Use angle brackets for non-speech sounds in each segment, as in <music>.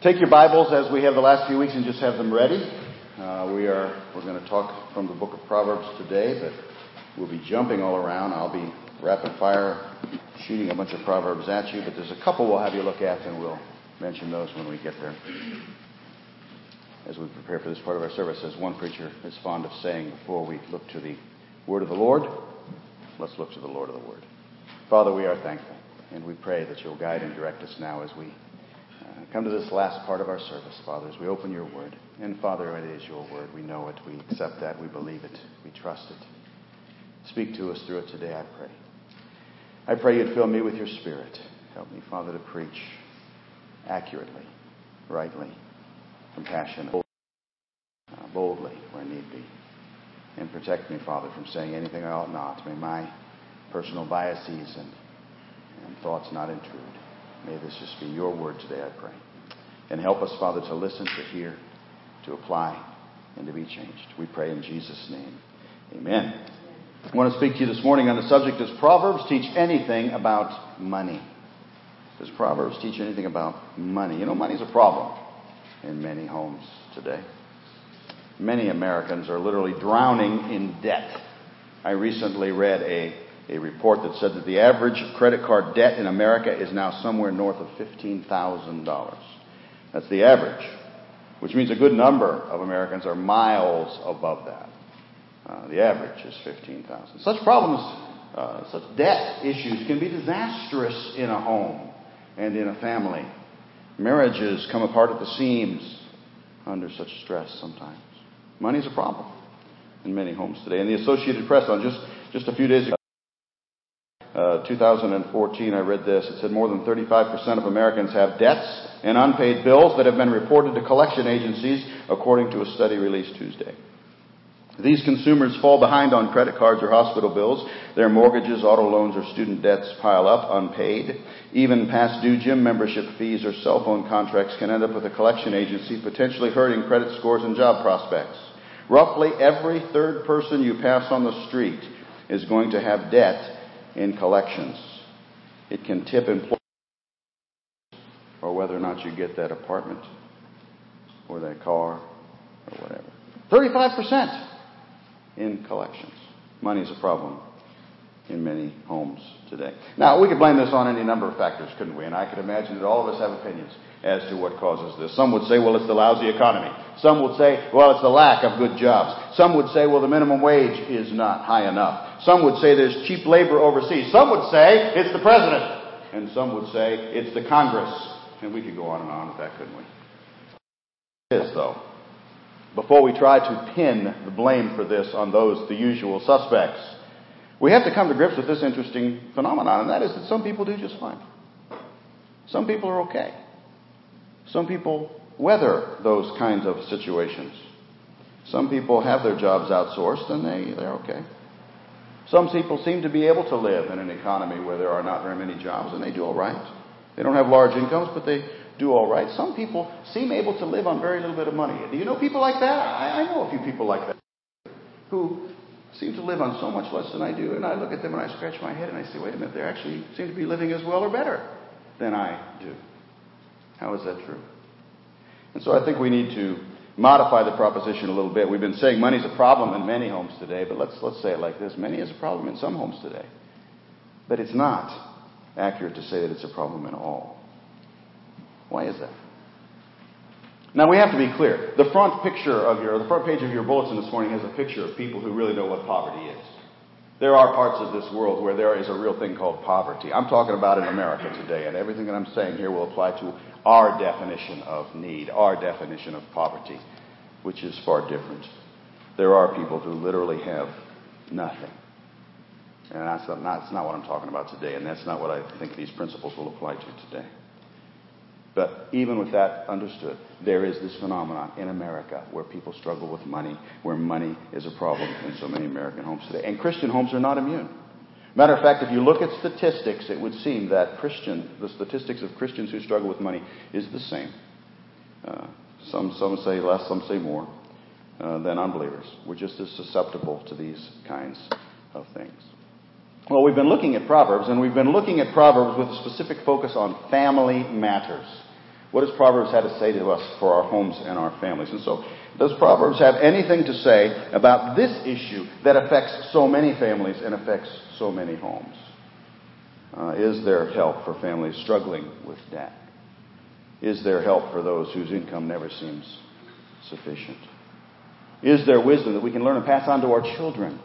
Take your Bibles as we have the last few weeks and just have them ready. Uh, we are we're going to talk from the book of Proverbs today, but we'll be jumping all around. I'll be rapid fire shooting a bunch of proverbs at you, but there's a couple we'll have you look at, and we'll mention those when we get there. As we prepare for this part of our service, as one preacher is fond of saying before we look to the word of the Lord, let's look to the Lord of the Word. Father, we are thankful, and we pray that you'll guide and direct us now as we come to this last part of our service, Father, as we open your word. And Father, it is your word. We know it. We accept that. We believe it. We trust it. Speak to us through it today, I pray. I pray you'd fill me with your spirit. Help me, Father, to preach accurately, rightly, compassionately, boldly where need be. And protect me, Father, from saying anything I ought not. May my personal biases and, and thoughts not intrude. May this just be your word today, I pray. And help us, Father, to listen, to hear, to apply, and to be changed. We pray in Jesus' name. Amen. I want to speak to you this morning on the subject Does Proverbs teach anything about money? Does Proverbs teach anything about money? You know, money's a problem in many homes today. Many Americans are literally drowning in debt. I recently read a a report that said that the average credit card debt in America is now somewhere north of $15,000. That's the average, which means a good number of Americans are miles above that. Uh, the average is 15,000. Such problems, uh, such debt issues can be disastrous in a home and in a family. Marriages come apart at the seams under such stress sometimes. Money's a problem in many homes today. And the Associated Press on just, just a few days ago uh, 2014, I read this. It said more than 35% of Americans have debts and unpaid bills that have been reported to collection agencies, according to a study released Tuesday. These consumers fall behind on credit cards or hospital bills. Their mortgages, auto loans, or student debts pile up unpaid. Even past due gym membership fees or cell phone contracts can end up with a collection agency, potentially hurting credit scores and job prospects. Roughly every third person you pass on the street is going to have debt in collections. It can tip employees or whether or not you get that apartment or that car or whatever. 35% in collections. Money is a problem in many homes today. Now, we could blame this on any number of factors, couldn't we? And I could imagine that all of us have opinions as to what causes this. Some would say, well, it's the lousy economy. Some would say, well, it's the lack of good jobs. Some would say, well, the minimum wage is not high enough. Some would say there's cheap labor overseas. Some would say it's the president. And some would say it's the Congress. And we could go on and on with that, couldn't we? It is, though. Before we try to pin the blame for this on those, the usual suspects, we have to come to grips with this interesting phenomenon, and that is that some people do just fine. Some people are okay. Some people weather those kinds of situations. Some people have their jobs outsourced and they, they're okay. Some people seem to be able to live in an economy where there are not very many jobs and they do all right. They don't have large incomes, but they do all right. Some people seem able to live on very little bit of money. Do you know people like that? I, I know a few people like that who seem to live on so much less than I do. And I look at them and I scratch my head and I say, wait a minute, they actually seem to be living as well or better than I do. How is that true? And so I think we need to modify the proposition a little bit. We've been saying money is a problem in many homes today, but let's, let's say it like this. Money is a problem in some homes today. But it's not accurate to say that it's a problem in all. Why is that? Now we have to be clear. The front picture of your, the front page of your bulletin this morning has a picture of people who really know what poverty is. There are parts of this world where there is a real thing called poverty. I'm talking about in America today, and everything that I'm saying here will apply to our definition of need, our definition of poverty, which is far different. There are people who literally have nothing. And that's not, that's not what I'm talking about today, and that's not what I think these principles will apply to today. But even with that understood, there is this phenomenon in America where people struggle with money, where money is a problem in so many American homes today. And Christian homes are not immune. Matter of fact, if you look at statistics, it would seem that Christian, the statistics of Christians who struggle with money is the same. Uh, some, some say less, some say more uh, than unbelievers. We're just as susceptible to these kinds of things. Well, we've been looking at Proverbs, and we've been looking at Proverbs with a specific focus on family matters. What does Proverbs have to say to us for our homes and our families? And so, does Proverbs have anything to say about this issue that affects so many families and affects so many homes? Uh, is there help for families struggling with debt? Is there help for those whose income never seems sufficient? Is there wisdom that we can learn and pass on to our children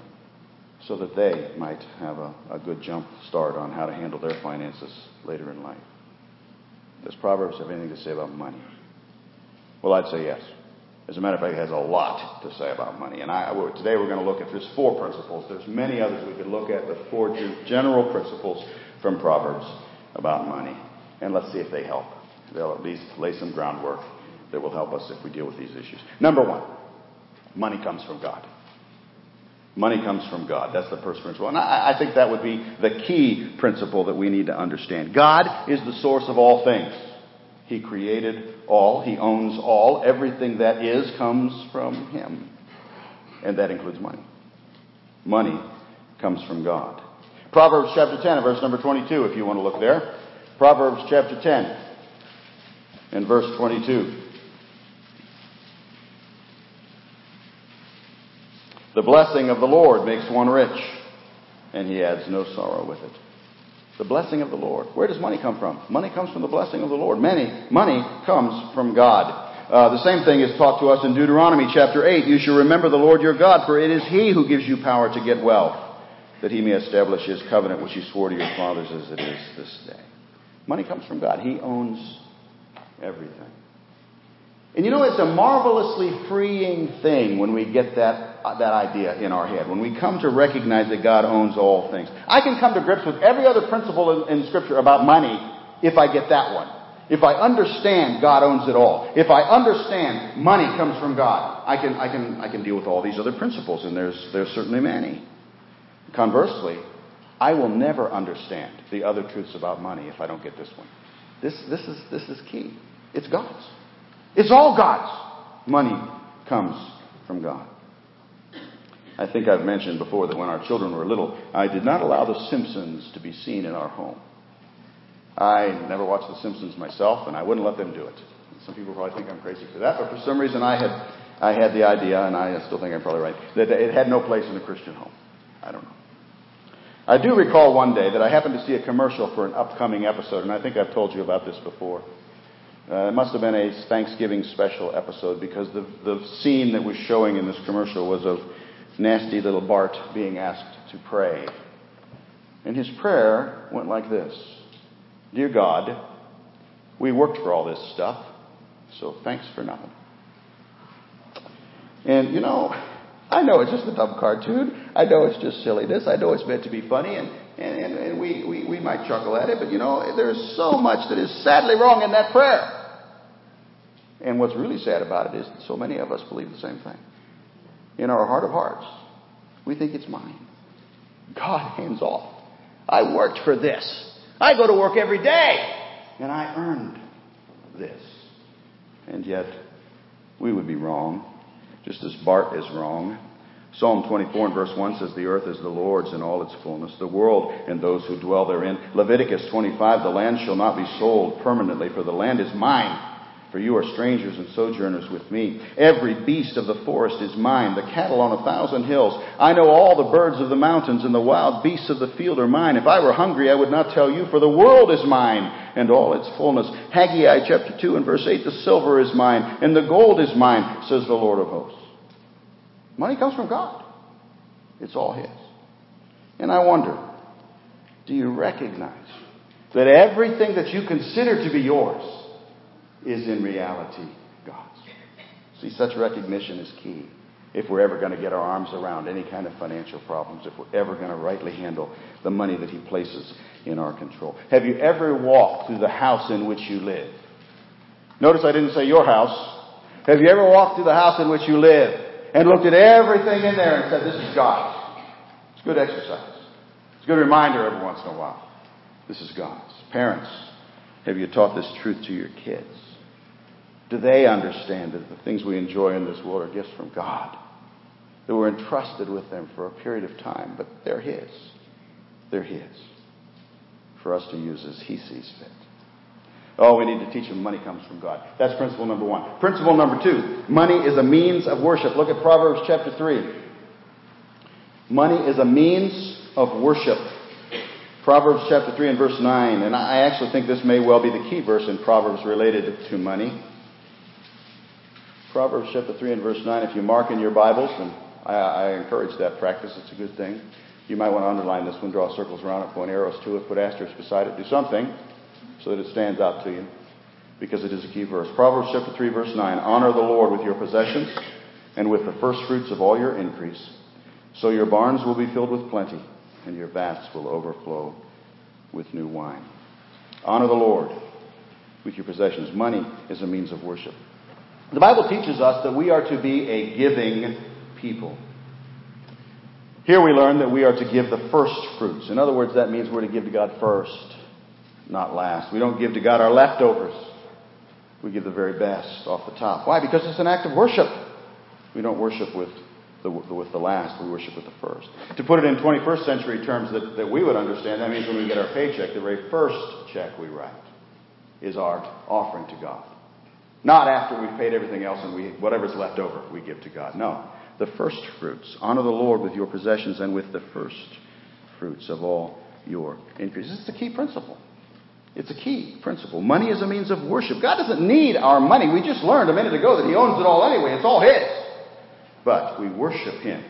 so that they might have a, a good jump start on how to handle their finances later in life? Does Proverbs have anything to say about money? Well, I'd say yes. As a matter of fact, it has a lot to say about money. And I, today we're going to look at there's four principles. There's many others we could look at, but four general principles from Proverbs about money. And let's see if they help. They'll at least lay some groundwork that will help us if we deal with these issues. Number one, money comes from God. Money comes from God. That's the first principle. And I, I think that would be the key principle that we need to understand. God is the source of all things. He created all. He owns all. Everything that is comes from Him. And that includes money. Money comes from God. Proverbs chapter 10 verse number 22, if you want to look there. Proverbs chapter 10 and verse 22. The blessing of the Lord makes one rich, and he adds no sorrow with it. The blessing of the Lord. Where does money come from? Money comes from the blessing of the Lord. Many, money comes from God. Uh, the same thing is taught to us in Deuteronomy chapter 8. You shall remember the Lord your God, for it is He who gives you power to get wealth, that He may establish His covenant which He swore to your fathers as it is this day. Money comes from God. He owns everything. And you know, it's a marvelously freeing thing when we get that, uh, that idea in our head, when we come to recognize that God owns all things. I can come to grips with every other principle in, in Scripture about money if I get that one. If I understand God owns it all. If I understand money comes from God, I can, I can, I can deal with all these other principles, and there's, there's certainly many. Conversely, I will never understand the other truths about money if I don't get this one. This, this, is, this is key. It's God's. It's all God's. Money comes from God. I think I've mentioned before that when our children were little, I did not allow The Simpsons to be seen in our home. I never watched The Simpsons myself, and I wouldn't let them do it. Some people probably think I'm crazy for that, but for some reason I had, I had the idea, and I still think I'm probably right, that it had no place in a Christian home. I don't know. I do recall one day that I happened to see a commercial for an upcoming episode, and I think I've told you about this before. Uh, it must have been a Thanksgiving special episode because the, the scene that was showing in this commercial was of nasty little Bart being asked to pray. And his prayer went like this Dear God, we worked for all this stuff, so thanks for nothing. And, you know, I know it's just a dumb cartoon. I know it's just silliness. I know it's meant to be funny, and, and, and, and we, we, we might chuckle at it, but you know, there's so much that is sadly wrong in that prayer. And what's really sad about it is that so many of us believe the same thing. In our heart of hearts, we think it's mine. God hands off. I worked for this. I go to work every day, and I earned this. And yet, we would be wrong, just as Bart is wrong. Psalm 24 and verse 1 says, The earth is the Lord's in all its fullness, the world and those who dwell therein. Leviticus 25, The land shall not be sold permanently, for the land is mine. For you are strangers and sojourners with me. Every beast of the forest is mine, the cattle on a thousand hills. I know all the birds of the mountains, and the wild beasts of the field are mine. If I were hungry, I would not tell you, for the world is mine, and all its fullness. Haggai chapter 2 and verse 8, The silver is mine, and the gold is mine, says the Lord of hosts. Money comes from God. It's all His. And I wonder, do you recognize that everything that you consider to be yours is in reality God's? See, such recognition is key if we're ever going to get our arms around any kind of financial problems, if we're ever going to rightly handle the money that He places in our control. Have you ever walked through the house in which you live? Notice I didn't say your house. Have you ever walked through the house in which you live and looked at everything in there and said, This is God's? It's good exercise. It's a good reminder every once in a while. This is God's. Parents, have you taught this truth to your kids? Do they understand that the things we enjoy in this world are gifts from God? That we're entrusted with them for a period of time, but they're His. They're His. For us to use as He sees fit. Oh, we need to teach them money comes from God. That's principle number one. Principle number two money is a means of worship. Look at Proverbs chapter 3. Money is a means of worship. Proverbs chapter 3 and verse 9. And I actually think this may well be the key verse in Proverbs related to money. Proverbs chapter 3 and verse 9. If you mark in your Bibles, and I, I encourage that practice, it's a good thing. You might want to underline this one, draw circles around it, point arrows to it, put asterisks beside it, do something so that it stands out to you because it is a key verse. Proverbs chapter 3 verse 9. Honor the Lord with your possessions and with the first fruits of all your increase. So your barns will be filled with plenty and your vats will overflow with new wine. Honor the Lord with your possessions. Money is a means of worship. The Bible teaches us that we are to be a giving people. Here we learn that we are to give the first fruits. In other words, that means we're to give to God first not last. We don't give to God our leftovers. We give the very best off the top. Why? Because it's an act of worship. We don't worship with the, with the last, we worship with the first. To put it in 21st century terms that, that we would understand, that means when we get our paycheck, the very first check we write is our offering to God. Not after we've paid everything else and we, whatever's left over, we give to God. No. The first fruits. Honor the Lord with your possessions and with the first fruits of all your increase. This is the key principle. It's a key principle. Money is a means of worship. God doesn't need our money. We just learned a minute ago that He owns it all anyway. It's all His. But we worship Him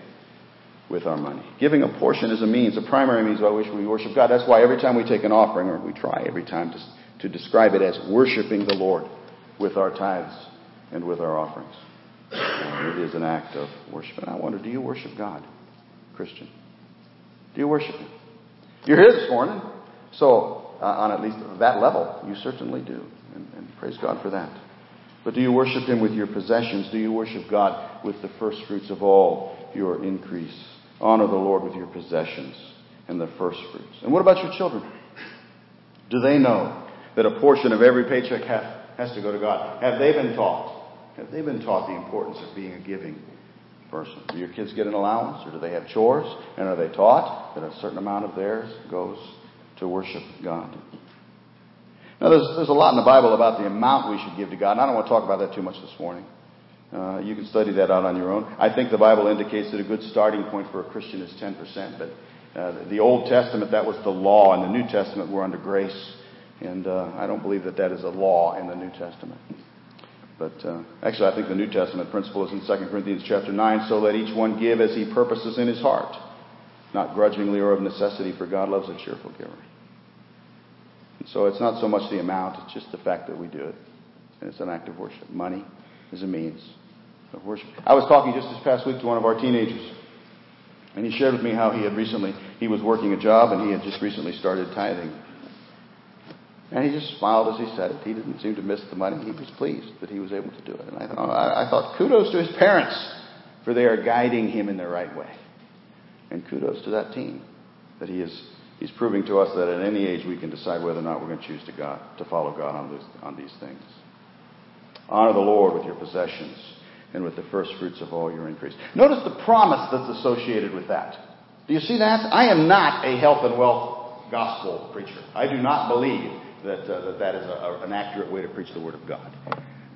with our money. Giving a portion is a means, a primary means by which we worship God. That's why every time we take an offering, or we try every time to, to describe it as worshiping the Lord with our tithes and with our offerings. it is an act of worship. And I wonder, do you worship God, Christian? Do you worship Him? You're here this morning, so uh, on at least that level. You certainly do. And, and praise God for that. But do you worship Him with your possessions? Do you worship God with the first fruits of all your increase? Honor the Lord with your possessions and the first fruits. And what about your children? Do they know that a portion of every paycheck have, has to go to God? Have they been taught? Have they been taught the importance of being a giving person? Do your kids get an allowance or do they have chores? And are they taught that a certain amount of theirs goes to worship God. Now, there's, there's a lot in the Bible about the amount we should give to God, and I don't want to talk about that too much this morning. Uh, you can study that out on your own. I think the Bible indicates that a good starting point for a Christian is 10%, but uh, the Old Testament, that was the law, and the New Testament, we're under grace. And uh, I don't believe that that is a law in the New Testament. But uh, actually, I think the New Testament principle is in 2 Corinthians chapter 9 so let each one give as he purposes in his heart, not grudgingly or of necessity, for God loves a cheerful giver. So it's not so much the amount, it's just the fact that we do it. And it's an act of worship. Money is a means of worship. I was talking just this past week to one of our teenagers. And he shared with me how he had recently, he was working a job and he had just recently started tithing. And he just smiled as he said it. He didn't seem to miss the money. He was pleased that he was able to do it. And I thought, I thought kudos to his parents for they are guiding him in the right way. And kudos to that team that he is He's proving to us that at any age we can decide whether or not we're going to choose to God, to follow God on, this, on these things. Honor the Lord with your possessions and with the first fruits of all your increase. Notice the promise that's associated with that. Do you see that? I am not a health and wealth gospel preacher. I do not believe that uh, that, that is a, an accurate way to preach the Word of God.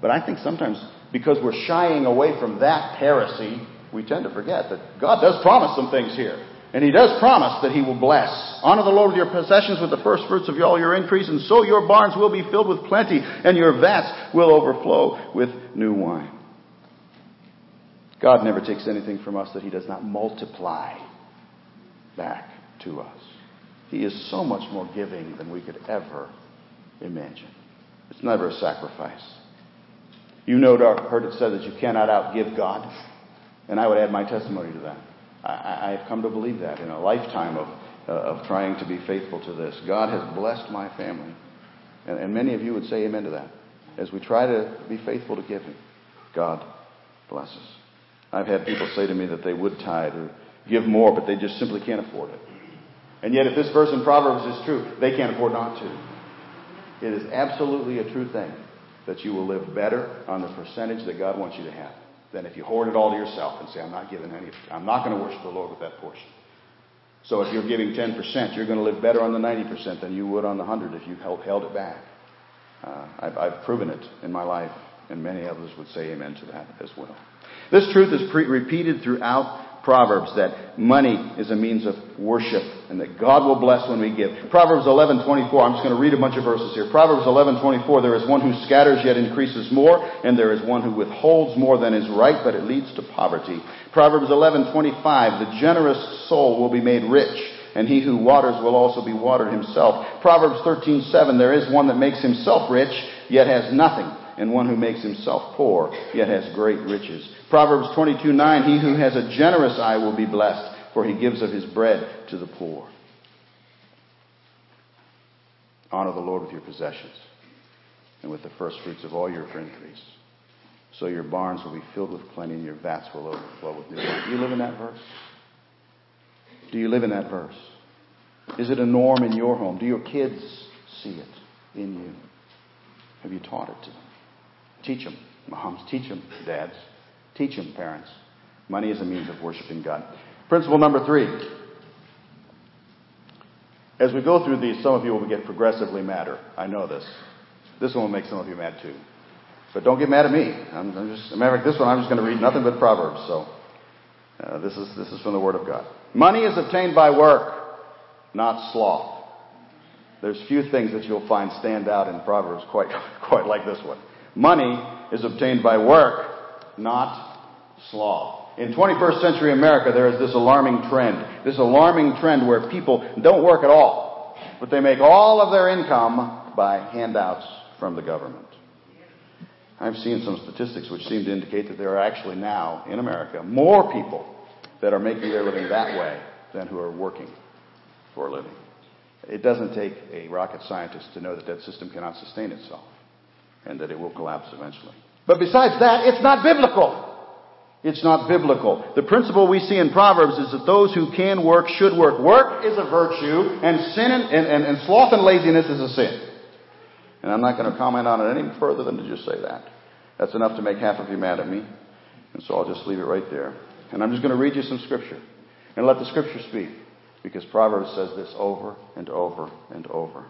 But I think sometimes because we're shying away from that heresy, we tend to forget that God does promise some things here. And he does promise that he will bless. Honor the Lord with your possessions with the first fruits of all your increase, and so your barns will be filled with plenty, and your vats will overflow with new wine. God never takes anything from us that he does not multiply back to us. He is so much more giving than we could ever imagine. It's never a sacrifice. You know, heard it said that you cannot outgive God, and I would add my testimony to that. I, have come to believe that in a lifetime of, uh, of trying to be faithful to this. God has blessed my family. And, and many of you would say amen to that. As we try to be faithful to giving, God blesses. I've had people say to me that they would tithe or give more, but they just simply can't afford it. And yet, if this verse in Proverbs is true, they can't afford not to. It is absolutely a true thing that you will live better on the percentage that God wants you to have than if you hoard it all to yourself and say, I'm not giving any, I'm not going to worship the Lord with that portion. So if you're giving 10%, you're going to live better on the 90% than you would on the 100 if you held, held it back. Uh, I've, I've proven it in my life, and many others would say amen to that as well. This truth is pre- repeated throughout Proverbs that money is a means of worship and that God will bless when we give. Proverbs 11:24. I'm just going to read a bunch of verses here. Proverbs 11:24. There is one who scatters yet increases more, and there is one who withholds more than is right, but it leads to poverty. Proverbs 11:25. The generous soul will be made rich, and he who waters will also be watered himself. Proverbs 13:7. There is one that makes himself rich, yet has nothing and one who makes himself poor, yet has great riches. Proverbs 22 9, he who has a generous eye will be blessed, for he gives of his bread to the poor. Honor the Lord with your possessions and with the first fruits of all your increase. So your barns will be filled with plenty and your vats will overflow with new wine. Do you live in that verse? Do you live in that verse? Is it a norm in your home? Do your kids see it in you? Have you taught it to them? Teach them. Moms, teach them. Dads, teach them. Parents. Money is a means of worshiping God. Principle number three. As we go through these, some of you will get progressively madder. I know this. This one will make some of you mad too. But don't get mad at me. I'm, I'm just, matter of this one I'm just going to read nothing but Proverbs. So uh, this is this is from the Word of God. Money is obtained by work, not sloth. There's few things that you'll find stand out in Proverbs quite <laughs> quite like this one. Money is obtained by work, not sloth. In 21st century America, there is this alarming trend. This alarming trend where people don't work at all, but they make all of their income by handouts from the government. I've seen some statistics which seem to indicate that there are actually now, in America, more people that are making their living that way than who are working for a living. It doesn't take a rocket scientist to know that that system cannot sustain itself and that it will collapse eventually. But besides that, it's not biblical. It's not biblical. The principle we see in Proverbs is that those who can work should work. Work is a virtue, and sin and, and, and sloth and laziness is a sin. And I'm not going to comment on it any further than to just say that. That's enough to make half of you mad at me. And so I'll just leave it right there. And I'm just going to read you some scripture. And let the scripture speak. Because Proverbs says this over and over and over.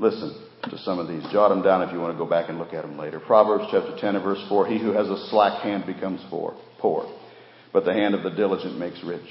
Listen to some of these. Jot them down if you want to go back and look at them later. Proverbs chapter 10 and verse 4. He who has a slack hand becomes poor, but the hand of the diligent makes rich.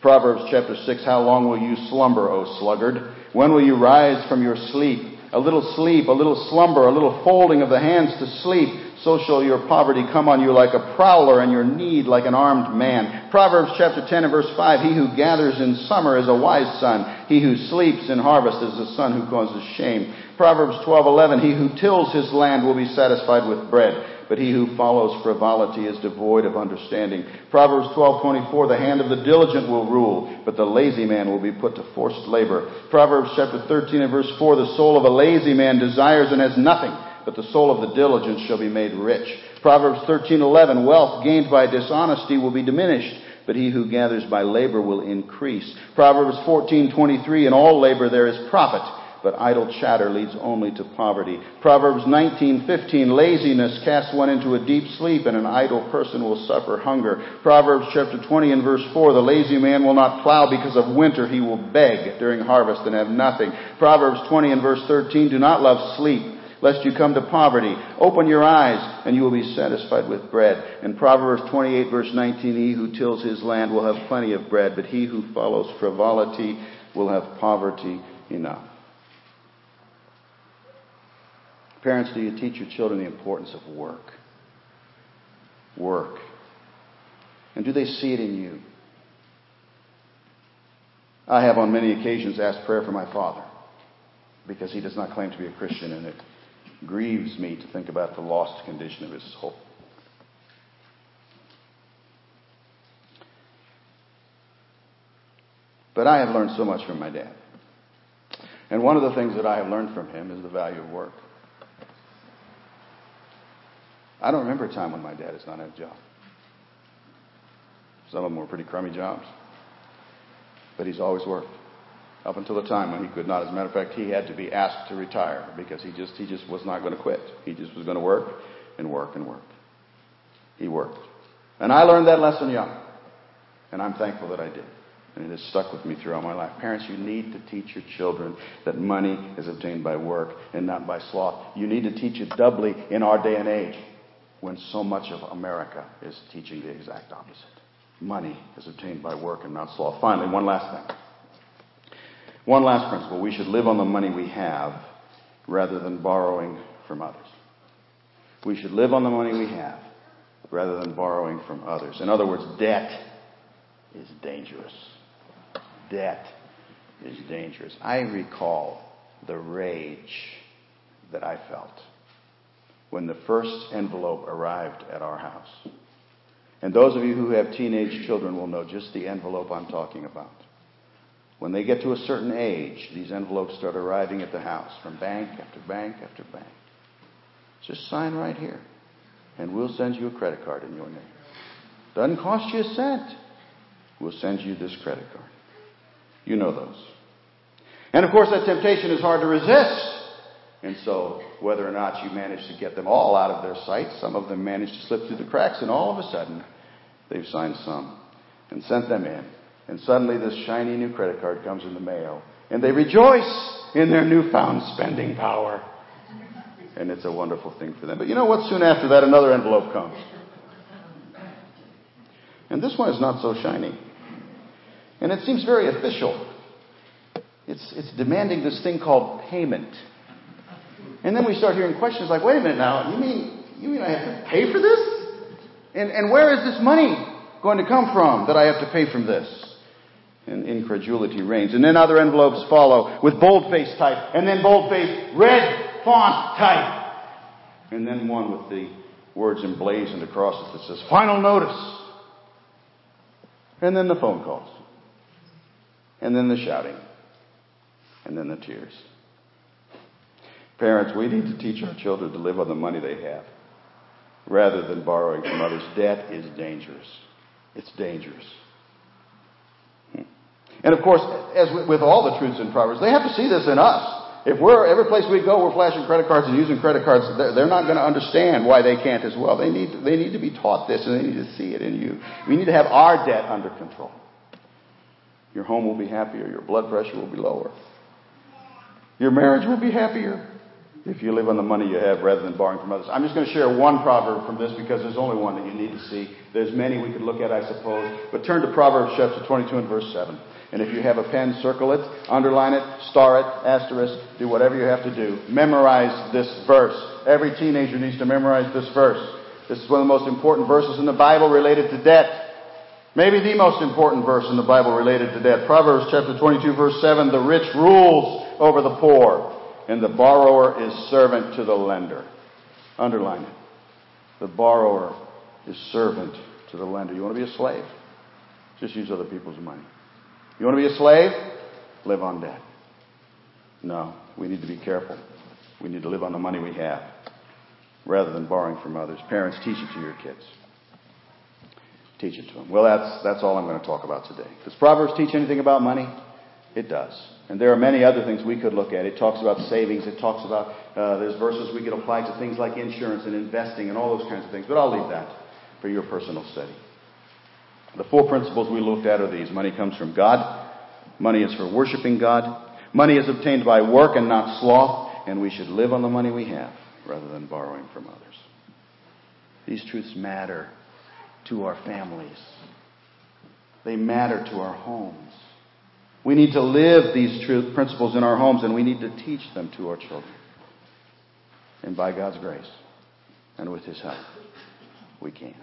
Proverbs chapter 6. How long will you slumber, O sluggard? When will you rise from your sleep? A little sleep, a little slumber, a little folding of the hands to sleep so shall your poverty come on you like a prowler and your need like an armed man. Proverbs chapter 10 and verse 5, he who gathers in summer is a wise son. He who sleeps in harvest is a son who causes shame. Proverbs 12:11, he who tills his land will be satisfied with bread, but he who follows frivolity is devoid of understanding. Proverbs 12:24, the hand of the diligent will rule, but the lazy man will be put to forced labor. Proverbs chapter 13 and verse 4, the soul of a lazy man desires and has nothing but the soul of the diligent shall be made rich. Proverbs 13:11 Wealth gained by dishonesty will be diminished, but he who gathers by labor will increase. Proverbs 14:23 In all labor there is profit, but idle chatter leads only to poverty. Proverbs 19:15 Laziness casts one into a deep sleep, and an idle person will suffer hunger. Proverbs chapter 20 and verse 4 The lazy man will not plow because of winter; he will beg during harvest and have nothing. Proverbs 20 and verse 13 Do not love sleep lest you come to poverty. Open your eyes, and you will be satisfied with bread. And Proverbs 28, verse 19, he who tills his land will have plenty of bread, but he who follows frivolity will have poverty enough. Parents, do you teach your children the importance of work? Work. And do they see it in you? I have on many occasions asked prayer for my father because he does not claim to be a Christian, and it grieves me to think about the lost condition of his soul. But I have learned so much from my dad. And one of the things that I have learned from him is the value of work. I don't remember a time when my dad has not had a job. Some of them were pretty crummy jobs. But he's always worked up until the time when he could not. As a matter of fact, he had to be asked to retire because he just he just was not going to quit. He just was going to work and work and work. He worked. And I learned that lesson young. And I'm thankful that I did. And it has stuck with me throughout my life. Parents, you need to teach your children that money is obtained by work and not by sloth. You need to teach it doubly in our day and age when so much of America is teaching the exact opposite. Money is obtained by work and not sloth. Finally, one last thing. One last principle. We should live on the money we have rather than borrowing from others. We should live on the money we have rather than borrowing from others. In other words, debt is dangerous. Debt is dangerous. I recall the rage that I felt when the first envelope arrived at our house. And those of you who have teenage children will know just the envelope I'm talking about. When they get to a certain age, these envelopes start arriving at the house from bank after bank after bank. Just sign right here, and we'll send you a credit card in your name. Doesn't cost you a cent. We'll send you this credit card. You know those. And of course, that temptation is hard to resist. And so, whether or not you manage to get them all out of their sight, some of them manage to slip through the cracks, and all of a sudden, they've signed some and sent them in. And suddenly, this shiny new credit card comes in the mail, and they rejoice in their newfound spending power. And it's a wonderful thing for them. But you know what? Soon after that, another envelope comes. And this one is not so shiny. And it seems very official. It's, it's demanding this thing called payment. And then we start hearing questions like, wait a minute now, you mean, you mean I have to pay for this? And, and where is this money going to come from that I have to pay from this? And incredulity reigns. And then other envelopes follow with boldface type, and then boldface red font type. And then one with the words emblazoned across it that says, final notice. And then the phone calls. And then the shouting. And then the tears. Parents, we need to teach our children to live on the money they have rather than borrowing from others. Debt is dangerous. It's dangerous. And of course, as with all the truths in Proverbs, they have to see this in us. If we're every place we go, we're flashing credit cards and using credit cards. They're not going to understand why they can't as well. They need they need to be taught this and they need to see it in you. We need to have our debt under control. Your home will be happier. Your blood pressure will be lower. Your marriage will be happier if you live on the money you have rather than borrowing from others. I'm just going to share one proverb from this because there's only one that you need to see. There's many we could look at, I suppose. But turn to Proverbs chapter 22 and verse 7. And if you have a pen, circle it, underline it, star it, asterisk, do whatever you have to do. Memorize this verse. Every teenager needs to memorize this verse. This is one of the most important verses in the Bible related to debt. Maybe the most important verse in the Bible related to debt. Proverbs chapter 22 verse 7, the rich rules over the poor and the borrower is servant to the lender. Underline it. The borrower is servant to the lender. You want to be a slave? Just use other people's money. You want to be a slave? Live on debt. No, we need to be careful. We need to live on the money we have rather than borrowing from others. Parents, teach it to your kids. Teach it to them. Well, that's, that's all I'm going to talk about today. Does Proverbs teach anything about money? It does. And there are many other things we could look at. It talks about savings. It talks about, uh, there's verses we could apply to things like insurance and investing and all those kinds of things. But I'll leave that for your personal study. The four principles we looked at are these. Money comes from God. Money is for worshiping God. Money is obtained by work and not sloth. And we should live on the money we have rather than borrowing from others. These truths matter to our families. They matter to our homes. We need to live these truth principles in our homes and we need to teach them to our children. And by God's grace and with His help, we can.